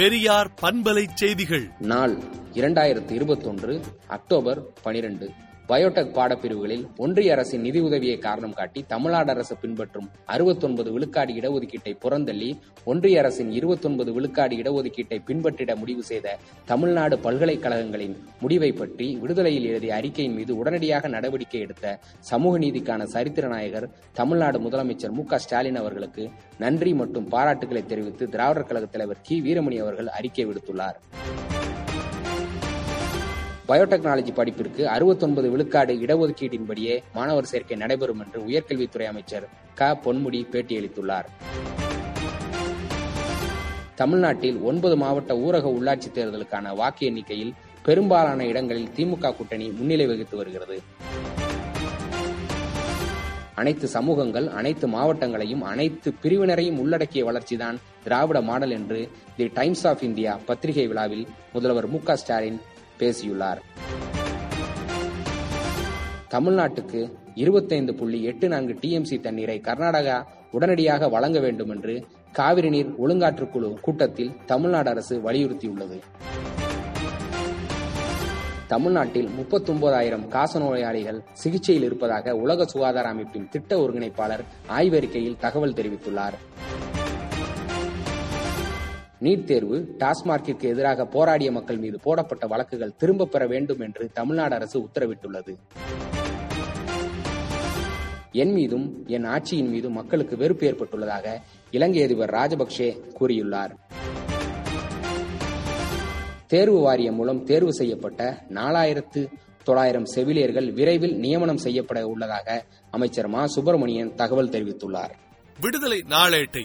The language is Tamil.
பெரியார் பண்பலை செய்திகள். நாள் இரண்டாயிரத்தி இருபத்தொன்று அக்டோபர் பனிரெண்டு. பயோடெக் பாடப்பிரிவுகளில் ஒன்றிய அரசின் நிதி உதவியை காரணம் காட்டி தமிழ்நாடு அரசு பின்பற்றும் அறுபத்தொன்பது விழுக்காடு இடஒதுக்கீட்டை புறந்தள்ளி ஒன்றிய அரசின் இருபத்தொன்பது விழுக்காடு இடஒதுக்கீட்டை பின்பற்றிட முடிவு செய்த தமிழ்நாடு பல்கலைக்கழகங்களின் முடிவை பற்றி விடுதலையில் எழுதிய அறிக்கையின் மீது உடனடியாக நடவடிக்கை எடுத்த சமூக நீதிக்கான சரித்திர நாயகர் தமிழ்நாடு முதலமைச்சர் மு ஸ்டாலின் அவர்களுக்கு நன்றி மற்றும் பாராட்டுகளை தெரிவித்து திராவிடர் கழக தலைவர் கி வீரமணி அவர்கள் அறிக்கை விடுத்துள்ளார். பயோடெக்னாலஜி படிப்பிற்கு அறுபத்தொன்பது விழுக்காடு இடஒதுக்கீட்டின்படியே மாணவர் சேர்க்கை நடைபெறும் என்று உயர்கல்வித்துறை அமைச்சர் க. பொன்முடி பேட்டியளித்துள்ளார். தமிழ்நாட்டில் ஒன்பது மாவட்ட ஊரக உள்ளாட்சி தேர்தலுக்கான வாக்கு எண்ணிக்கையில் பெரும்பாலான இடங்களில் திமுக கூட்டணி முன்னிலை வகித்து வருகிறது. அனைத்து சமூகங்கள் அனைத்து மாவட்டங்களையும் அனைத்து பிரிவினரையும் உள்ளடக்கிய வளர்ச்சிதான் திராவிட மாடல் என்று தி டைம்ஸ் ஆஃப் இந்தியா பத்திரிகை விழாவில் முதல்வர் மு க ஸ்டாலின் பேசியுள்ளார். தமிழ்நாட்டுக்கு இருபத்தைந்து புள்ளி எட்டு நான்கு டிஎம்சி தண்ணீரை கர்நாடகா உடனடியாக வழங்க வேண்டும் என்று காவிரி நீர் ஒழுங்காற்றுக்குழு கூட்டத்தில் தமிழ்நாடு அரசு வலியுறுத்தியுள்ளது. தமிழ்நாட்டில் முப்பத்தொன்பதாயிரம் காசநோயாளிகள் சிகிச்சையில் இருப்பதாக உலக சுகாதார அமைப்பின் திட்ட ஒருங்கிணைப்பாளர் ஆய்வறிக்கையில் தகவல் தெரிவித்துள்ளார். நீட் தேர்வு டாஸ்மார்க்கிற்கு எதிராக போராடிய மக்கள் மீது போடப்பட்ட வழக்குகள் திரும்பப் பெற வேண்டும் என்று தமிழ்நாடு அரசு உத்தரவிட்டுள்ளது. என் மீதும் என் ஆட்சியின் மீதும் மக்களுக்கு வெறுப்பு ஏற்பட்டுள்ளதாக இலங்கை அதிபர் ராஜபக்சே கூறியுள்ளார். தேர்வு வாரியம் மூலம் தேர்வு செய்யப்பட்ட நாலாயிரத்து தொள்ளாயிரம் செவிலியர்கள் விரைவில் நியமனம் செய்யப்பட உள்ளதாக அமைச்சர் மா. சுப்பிரமணியன் தகவல் தெரிவித்துள்ளார். விடுதலை நாளேட்டை